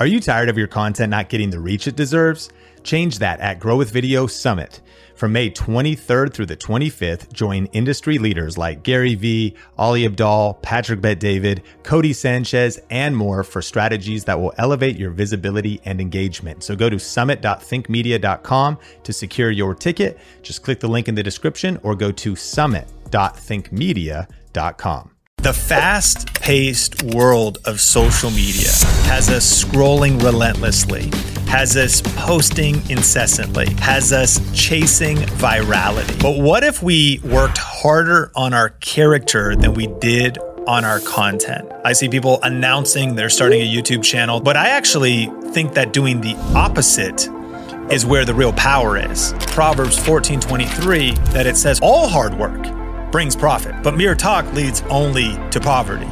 Are you tired of your content not getting the reach it deserves? Change that at Grow with Video Summit. From May 23rd through the 25th, join industry leaders like Gary Vee, Ali Abdaal, Patrick Bet David, Cody Sanchez, and more for strategies that will elevate your visibility and engagement. So go to summit.thinkmedia.com to secure your ticket. Just click the link in the description or go to summit.thinkmedia.com. The fast paced world of social media has us scrolling relentlessly, has us posting incessantly, has us chasing virality. But what if we worked harder on our character than we did on our content? I see people announcing they're starting a YouTube channel, but I actually think that doing the opposite is where the real power is. Proverbs 14:23 that it says all hard work brings profit, but mere talk leads only to poverty.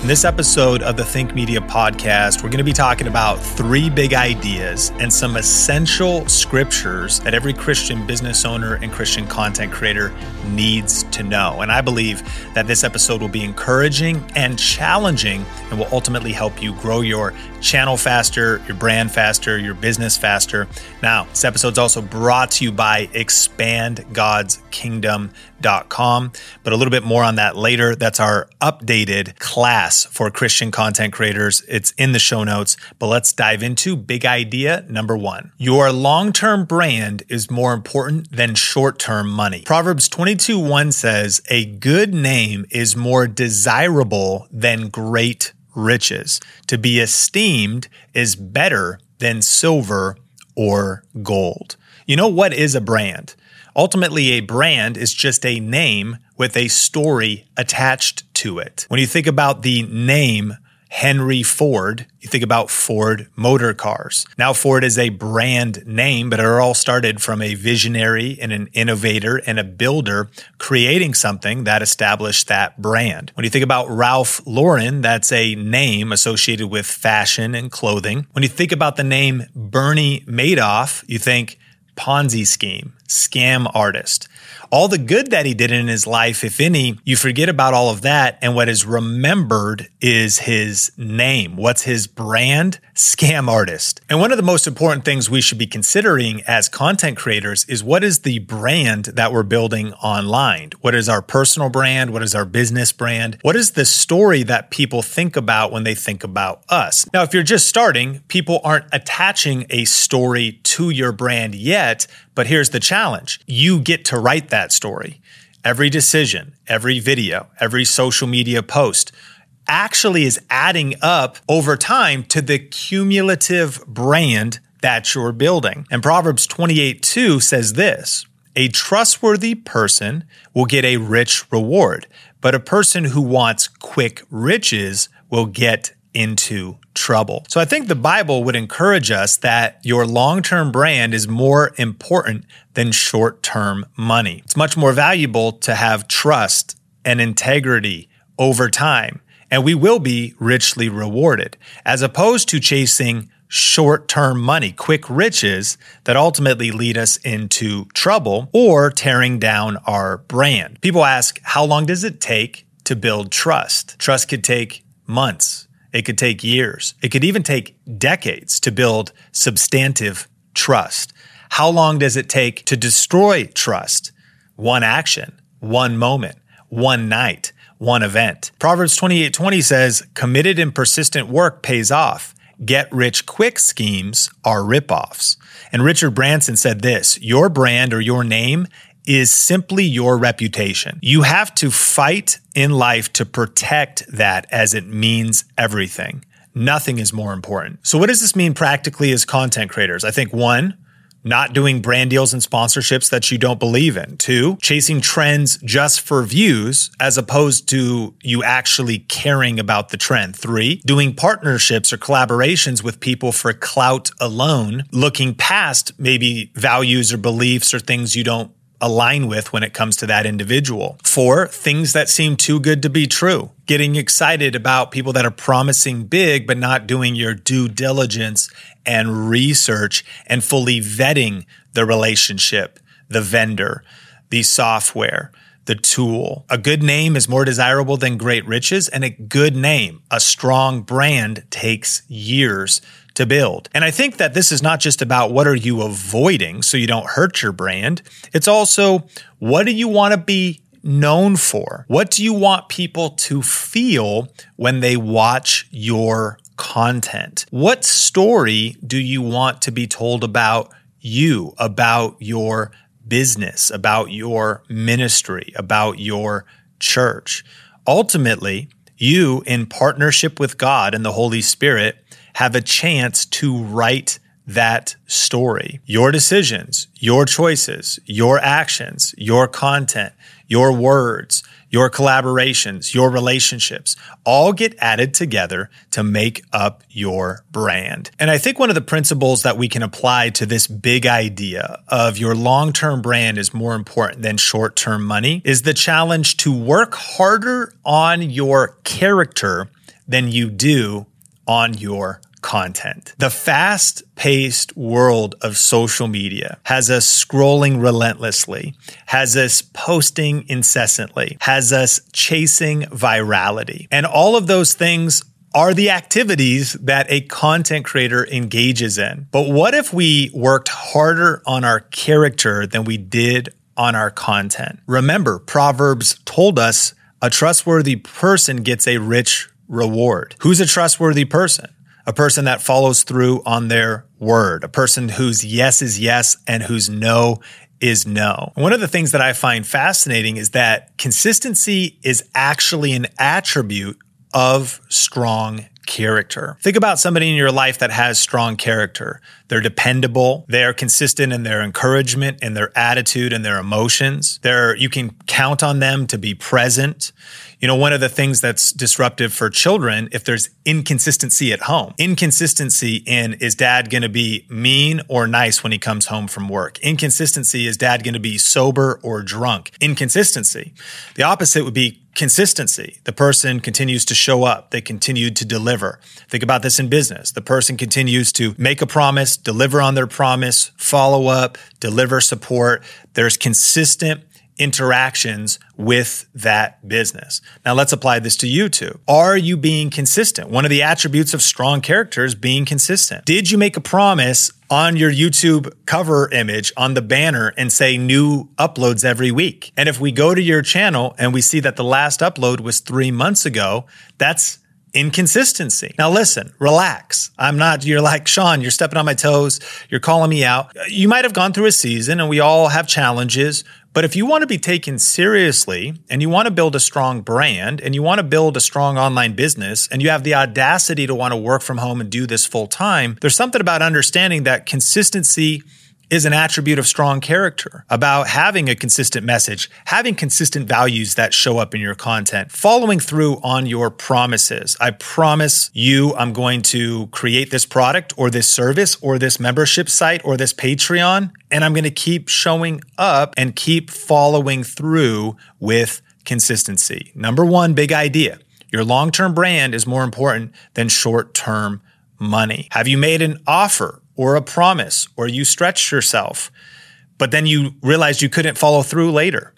In this episode of the Think Media podcast, we're going to be talking about three big ideas and some essential scriptures that every Christian business owner and Christian content creator needs to know. And I believe that this episode will be encouraging and challenging and will ultimately help you grow your channel faster, your brand faster, your business faster. Now, this episode is also brought to you by expandgodskingdom.com, but a little bit more on that later. That's our updated class for Christian content creators. It's in the show notes, but let's dive into big idea number one. Your long term brand is more important than short term money. Proverbs 22 1 says, A good name is more desirable than great riches. To be esteemed is better than silver or gold. You know what is a brand? Ultimately, a brand is just a name with a story attached to it. When you think about the name Henry Ford, you think about Ford Motor Cars. Now, Ford is a brand name, but it all started from a visionary and an innovator and a builder creating something that established that brand. When you think about Ralph Lauren, that's a name associated with fashion and clothing. When you think about the name Bernie Madoff, you think Ponzi scheme, scam artist all the good that he did in his life, if any, you forget about all of that. And what is remembered is his name. What's his brand? Scam artist. And one of the most important things we should be considering as content creators is what is the brand that we're building online? What is our personal brand? What is our business brand? What is the story that people think about when they think about us? Now, if you're just starting, people aren't attaching a story to your brand yet, but here's the challenge you get to write that story. Every decision, every video, every social media post actually is adding up over time to the cumulative brand that you're building. And Proverbs 28 2 says this A trustworthy person will get a rich reward, but a person who wants quick riches will get into trouble. So I think the Bible would encourage us that your long term brand is more important than short term money. It's much more valuable to have trust and integrity over time, and we will be richly rewarded, as opposed to chasing short term money, quick riches that ultimately lead us into trouble or tearing down our brand. People ask, how long does it take to build trust? Trust could take months it could take years. It could even take decades to build substantive trust. How long does it take to destroy trust? One action, one moment, one night, one event. Proverbs 28 20 says, committed and persistent work pays off. Get rich quick schemes are ripoffs. And Richard Branson said this Your brand or your name is simply your reputation. You have to fight in life to protect that as it means everything. Nothing is more important. So, what does this mean practically as content creators? I think one, not doing brand deals and sponsorships that you don't believe in. Two, chasing trends just for views as opposed to you actually caring about the trend. Three, doing partnerships or collaborations with people for clout alone, looking past maybe values or beliefs or things you don't align with when it comes to that individual. Four, things that seem too good to be true. Getting excited about people that are promising big, but not doing your due diligence and research and fully vetting the relationship, the vendor, the software, the tool. A good name is more desirable than great riches, and a good name, a strong brand, takes years to build. And I think that this is not just about what are you avoiding so you don't hurt your brand. It's also what do you want to be known for? What do you want people to feel when they watch your content? What story do you want to be told about you, about your business, about your ministry, about your church. Ultimately, you, in partnership with God and the Holy Spirit, have a chance to write that story. Your decisions, your choices, your actions, your content, your words, your collaborations, your relationships all get added together to make up your brand. And I think one of the principles that we can apply to this big idea of your long term brand is more important than short term money is the challenge to work harder on your character than you do on your content. The fast paced world of social media has us scrolling relentlessly, has us posting incessantly, has us chasing virality. And all of those things are the activities that a content creator engages in. But what if we worked harder on our character than we did on our content? Remember, Proverbs told us a trustworthy person gets a rich reward. Who's a trustworthy person? A person that follows through on their word, a person whose yes is yes and whose no is no. One of the things that I find fascinating is that consistency is actually an attribute of strong character. Think about somebody in your life that has strong character. They're dependable. They're consistent in their encouragement and their attitude and their emotions. They're, you can count on them to be present. You know, one of the things that's disruptive for children, if there's inconsistency at home, inconsistency in is dad going to be mean or nice when he comes home from work? Inconsistency is dad going to be sober or drunk? Inconsistency. The opposite would be consistency. The person continues to show up. They continue to deliver. Think about this in business. The person continues to make a promise, deliver on their promise, follow up, deliver support. There's consistent interactions with that business. Now let's apply this to you too. Are you being consistent? One of the attributes of strong characters being consistent. Did you make a promise on your YouTube cover image on the banner and say new uploads every week? And if we go to your channel and we see that the last upload was three months ago, that's inconsistency. Now listen, relax. I'm not, you're like, Sean, you're stepping on my toes. You're calling me out. You might have gone through a season and we all have challenges. But if you want to be taken seriously and you want to build a strong brand and you want to build a strong online business and you have the audacity to want to work from home and do this full time, there's something about understanding that consistency is an attribute of strong character, about having a consistent message, having consistent values that show up in your content, following through on your promises. I promise you, I'm going to create this product or this service or this membership site or this Patreon, and I'm going to keep showing up and keep following through with consistency. Number one, big idea. Your long term brand is more important than short term money. Have you made an offer or a promise or you stretched yourself, but then you realized you couldn't follow through later.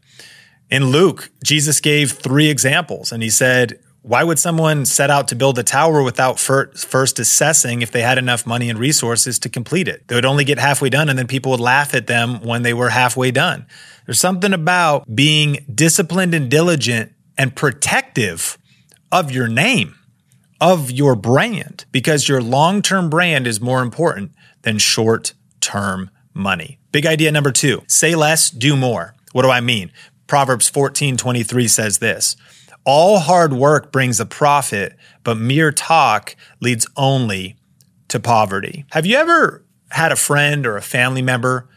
In Luke, Jesus gave three examples and he said, why would someone set out to build a tower without first assessing if they had enough money and resources to complete it? They would only get halfway done and then people would laugh at them when they were halfway done. There's something about being disciplined and diligent and protective of your name, of your brand, because your long term brand is more important than short term money. Big idea number two say less, do more. What do I mean? Proverbs 14 23 says this All hard work brings a profit, but mere talk leads only to poverty. Have you ever had a friend or a family member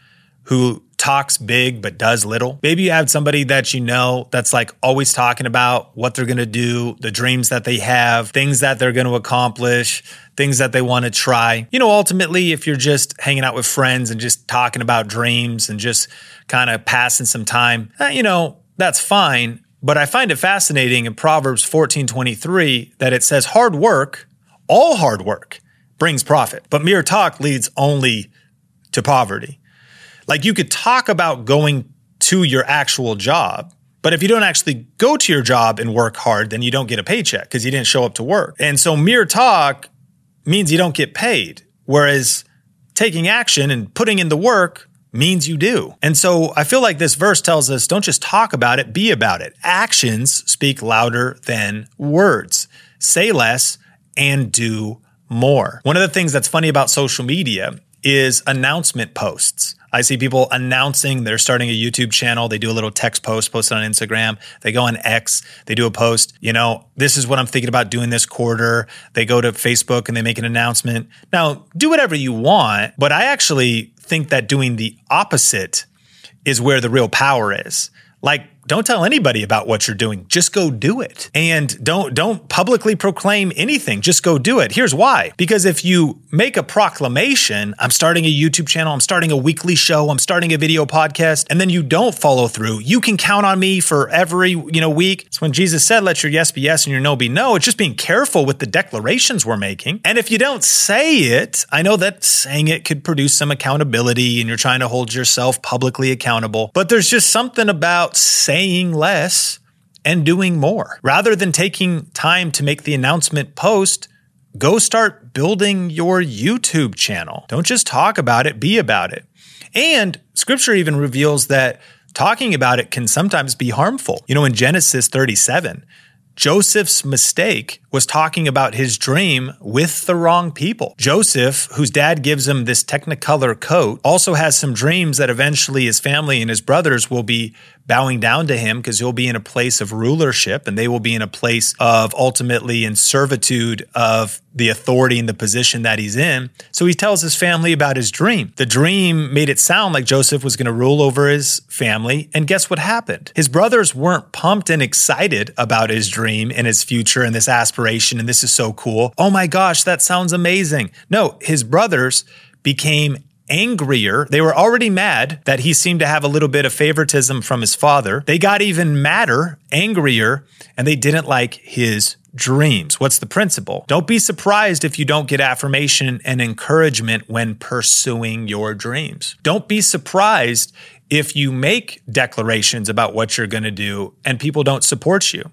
who talks big but does little. Maybe you have somebody that you know that's like always talking about what they're going to do, the dreams that they have, things that they're going to accomplish, things that they want to try. You know, ultimately, if you're just hanging out with friends and just talking about dreams and just kind of passing some time, eh, you know, that's fine. But I find it fascinating in Proverbs 14 23 that it says hard work, all hard work brings profit, but mere talk leads only to poverty. Like you could talk about going to your actual job, But if you don't actually go to your job and work hard, then you don't get a paycheck because you didn't show up to work. And so mere talk means you don't get paid. Whereas taking action and putting in the work means you do. And so I feel like this verse tells us don't just talk about it, be about it. Actions speak louder than words. Say less and do more. One of the things that's funny about social media is announcement posts. I see people announcing they're starting a YouTube channel. They do a little text post, post on Instagram. They go on X, they do a post, you know, this is what I'm thinking about doing this quarter. They go to Facebook and they make an announcement. Now, do whatever you want, but I actually think that doing the opposite is where the real power is. Like don't tell anybody about what you're doing. Just go do it. And don't don't publicly proclaim anything. Just go do it. Here's why. Because if you make a proclamation, I'm starting a YouTube channel, I'm starting a weekly show, I'm starting a video podcast, and then you don't follow through, you can count on me for every, you know, week. It's when Jesus said, "Let your yes be yes and your no be no." It's just being careful with the declarations we're making. And if you don't say it, I know that saying it could produce some accountability and you're trying to hold yourself publicly accountable, but there's just something about saying saying less and doing more. Rather than taking time to make the announcement post, go start building your YouTube channel. Don't just talk about it, be about it. And scripture even reveals that talking about it can sometimes be harmful. You know, in Genesis 37, Joseph's mistake was talking about his dream with the wrong people. Joseph, whose dad gives him this technicolor coat, also has some dreams that eventually his family and his brothers will be bowing down to him because he'll be in a place of rulership and they will be in a place of ultimately in servitude of the authority and the position that he's in. So he tells his family about his dream. The dream made it sound like Joseph was going to rule over his family. And guess what happened? His brothers weren't pumped and excited about his dream and his future and this aspiration. And this is so cool. Oh my gosh, that sounds amazing. No, his brothers became angrier. They were already mad that he seemed to have a little bit of favoritism from his father. They got even madder, angrier, and they didn't like his dreams. What's the principle? Don't be surprised if you don't get affirmation and encouragement when pursuing your dreams. Don't be surprised if you make declarations about what you're going to do and people don't support you.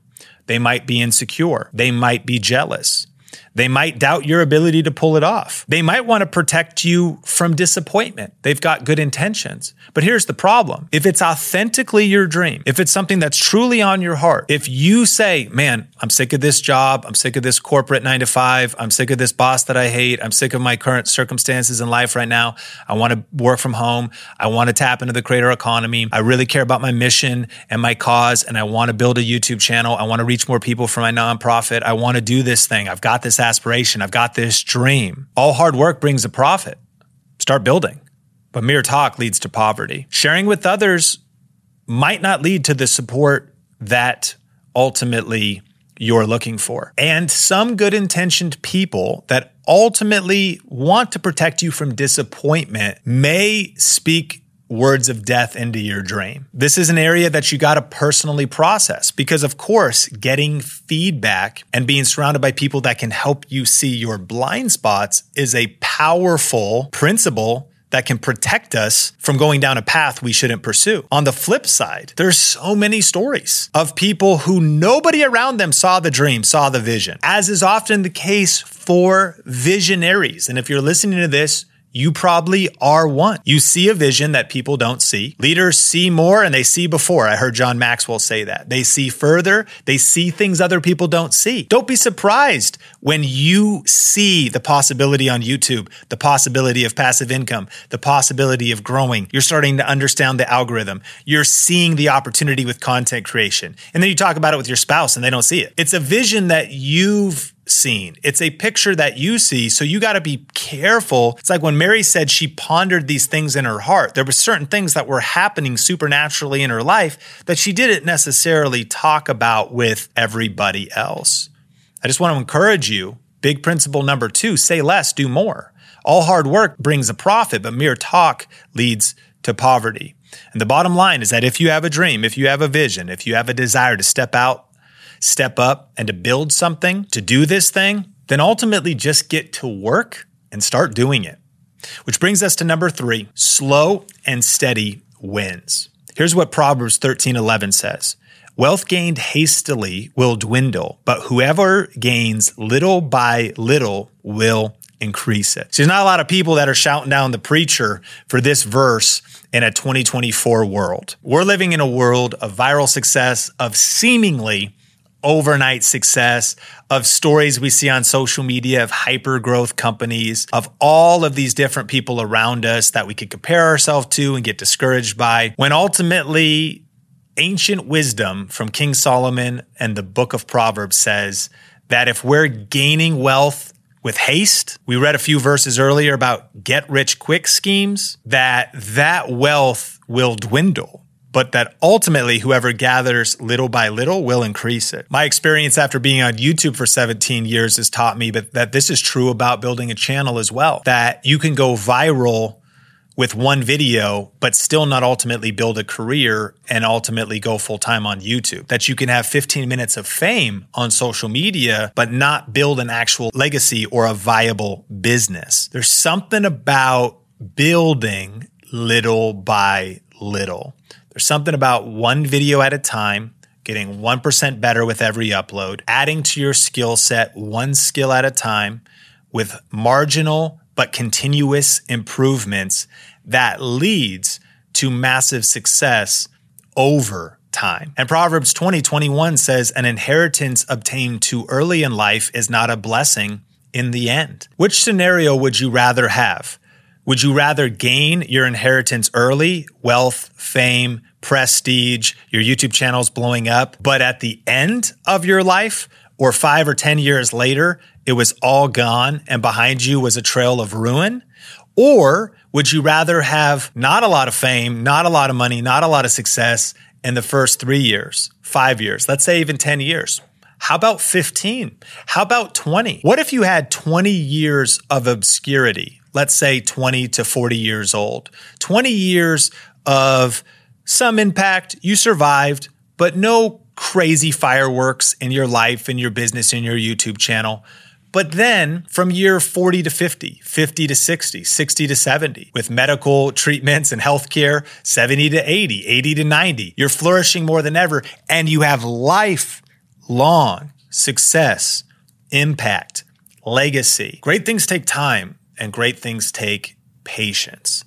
They might be insecure. They might be jealous. They might doubt your ability to pull it off. They might want to protect you from disappointment. They've got good intentions. But here's the problem. If it's authentically your dream, if it's something that's truly on your heart, if you say, man, I'm sick of this job, I'm sick of this corporate nine to five, I'm sick of this boss that I hate, I'm sick of my current circumstances in life right now, I want to work from home, I want to tap into the creator economy, I really care about my mission and my cause, and I want to build a YouTube channel, I want to reach more people for my nonprofit, I want to do this thing, I've got this aspiration. I've got this dream. All hard work brings a profit. Start building. But mere talk leads to poverty. Sharing with others might not lead to the support that ultimately you're looking for. And some good intentioned people that ultimately want to protect you from disappointment may speak words of death into your dream. This is an area that you got to personally process because, of course, getting feedback and being surrounded by people that can help you see your blind spots is a powerful principle that can protect us from going down a path we shouldn't pursue. On the flip side, there's so many stories of people who nobody around them saw the dream, saw the vision, as is often the case for visionaries. And if you're listening to this, you probably are one. You see a vision that people don't see. Leaders see more and they see before. I heard John Maxwell say that. They see further. They see things other people don't see. Don't be surprised when you see the possibility on YouTube, the possibility of passive income, the possibility of growing. You're starting to understand the algorithm. You're seeing the opportunity with content creation. And then you talk about it with your spouse and they don't see it. It's a vision that you've seen. It's a picture that you see. So you got to be careful. It's like when Mary said she pondered these things in her heart. There were certain things that were happening supernaturally in her life that she didn't necessarily talk about with everybody else. I just want to encourage you. Big principle number two say less, do more. All hard work brings a profit, but mere talk leads to poverty. And the bottom line is that if you have a dream, if you have a vision, if you have a desire to step out step up and to build something, to do this thing, then ultimately just get to work and start doing it. Which brings us to number three slow and steady wins. Here's what Proverbs 13 11 says Wealth gained hastily will dwindle, but whoever gains little by little will increase it. So there's not a lot of people that are shouting down the preacher for this verse in a 2024 world. We're living in a world of viral success, of seemingly overnight success, of stories we see on social media of hyper growth companies, of all of these different people around us that we could compare ourselves to and get discouraged by, when ultimately ancient wisdom from King Solomon and the book of Proverbs says that if we're gaining wealth with haste, we read a few verses earlier about get rich quick schemes, that that wealth will dwindle but that ultimately whoever gathers little by little will increase it. My experience after being on YouTube for 17 years has taught me that this is true about building a channel as well, that you can go viral with one video, but still not ultimately build a career and ultimately go full time on YouTube. That you can have 15 minutes of fame on social media, but not build an actual legacy or a viable business. There's something about building little by little. There's something about one video at a time, getting 1% better with every upload, adding to your skill set one skill at a time with marginal but continuous improvements that leads to massive success over time. And Proverbs 20, 21 says, An inheritance obtained too early in life is not a blessing in the end. Which scenario would you rather have? Would you rather gain your inheritance early, wealth, fame, prestige, your YouTube channel's blowing up, but at the end of your life or five or 10 years later, it was all gone and behind you was a trail of ruin? Or would you rather have not a lot of fame, not a lot of money, not a lot of success in the first three years, five years, let's say even 10 years? How about 15? How about 20? What if you had 20 years of obscurity? Let's say 20 to 40 years old. 20 years of some impact, you survived, but no crazy fireworks in your life, in your business, in your YouTube channel. But then from year 40 to 50, 50 to 60, 60 to 70, with medical treatments and healthcare, 70 to 80, 80 to 90, you're flourishing more than ever and you have lifelong success, impact, legacy. Great things take time and great things take patience.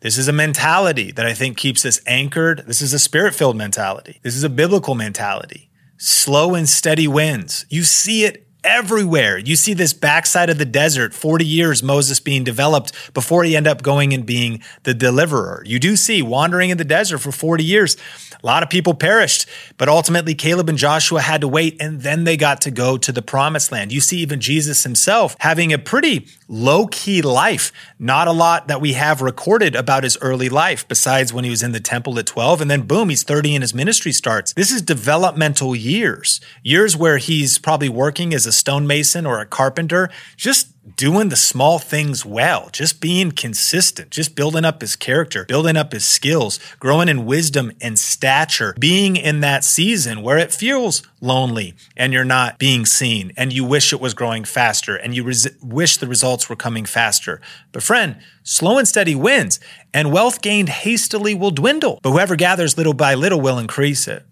This is a mentality that I think keeps us anchored. This is a spirit filled mentality. This is a biblical mentality. Slow and steady wins. You see it everywhere. You see this backside of the desert, 40 years Moses being developed before he end up going and being the deliverer. You do see wandering in the desert for 40 years. A lot of people perished, but ultimately Caleb and Joshua had to wait and then they got to go to the promised land. You see even Jesus himself having a pretty low key life. Not a lot that we have recorded about his early life besides when he was in the temple at 12 and then boom, he's 30 and his ministry starts. This is developmental years, years where he's probably working as a stonemason or a carpenter, just doing the small things well, just being consistent, just building up his character, building up his skills, growing in wisdom and stature, being in that season where it feels lonely and you're not being seen and you wish it was growing faster and you res- wish the results were coming faster. But friend, slow and steady wins and wealth gained hastily will dwindle, but whoever gathers little by little will increase it.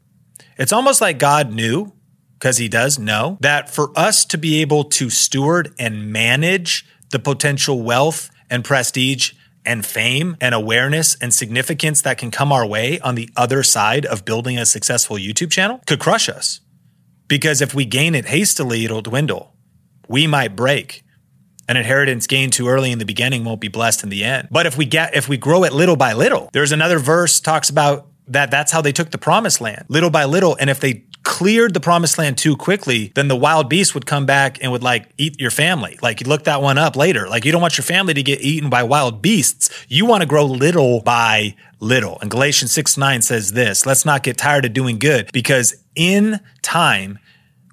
It's almost like God knew because he does know that for us to be able to steward and manage the potential wealth and prestige and fame and awareness and significance that can come our way on the other side of building a successful YouTube channel could crush us. Because if we gain it hastily, it'll dwindle. We might break. An inheritance gained too early in the beginning won't be blessed in the end. But if we get if we grow it little by little, there's another verse talks about that that's how they took the promised land, little by little. And if they cleared the promised land too quickly, then the wild beast would come back and would like eat your family. Like you look that one up later. Like you don't want your family to get eaten by wild beasts. You want to grow little by little. And Galatians 6 9 says this let's not get tired of doing good because in time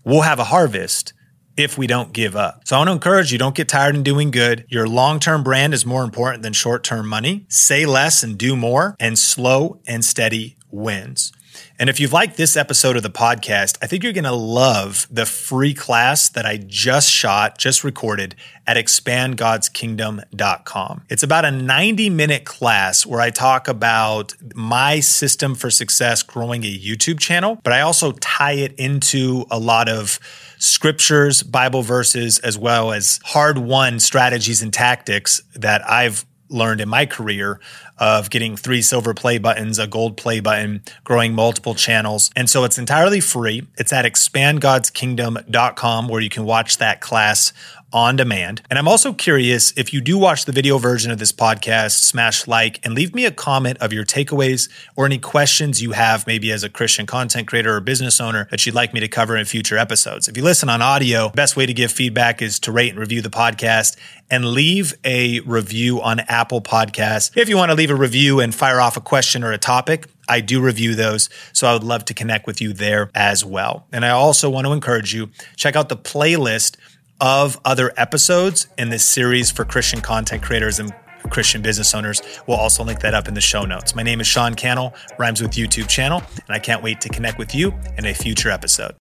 we'll have a harvest if we don't give up. So I want to encourage you don't get tired in doing good. Your long term brand is more important than short term money. Say less and do more, and slow and steady wins. And if you've liked this episode of the podcast, I think you're going to love the free class that I just shot, just recorded at expandgodskingdom.com. It's about a 90 minute class where I talk about my system for success growing a YouTube channel, but I also tie it into a lot of scriptures, Bible verses, as well as hard won strategies and tactics that I've learned in my career of getting three silver play buttons, a gold play button, growing multiple channels. And so it's entirely free. It's at expandgodskingdom.com where you can watch that class on demand. And I'm also curious if you do watch the video version of this podcast, smash like and leave me a comment of your takeaways or any questions you have, maybe as a Christian content creator or business owner that you'd like me to cover in future episodes. If you listen on audio, best way to give feedback is to rate and review the podcast and leave a review on Apple Podcasts. If you want to leave a review and fire off a question or a topic, I do review those. So I would love to connect with you there as well. And I also want to encourage you, check out the playlist of other episodes in this series for Christian content creators and Christian business owners. We'll also link that up in the show notes. My name is Sean Cannell, rhymes with YouTube channel, and I can't wait to connect with you in a future episode.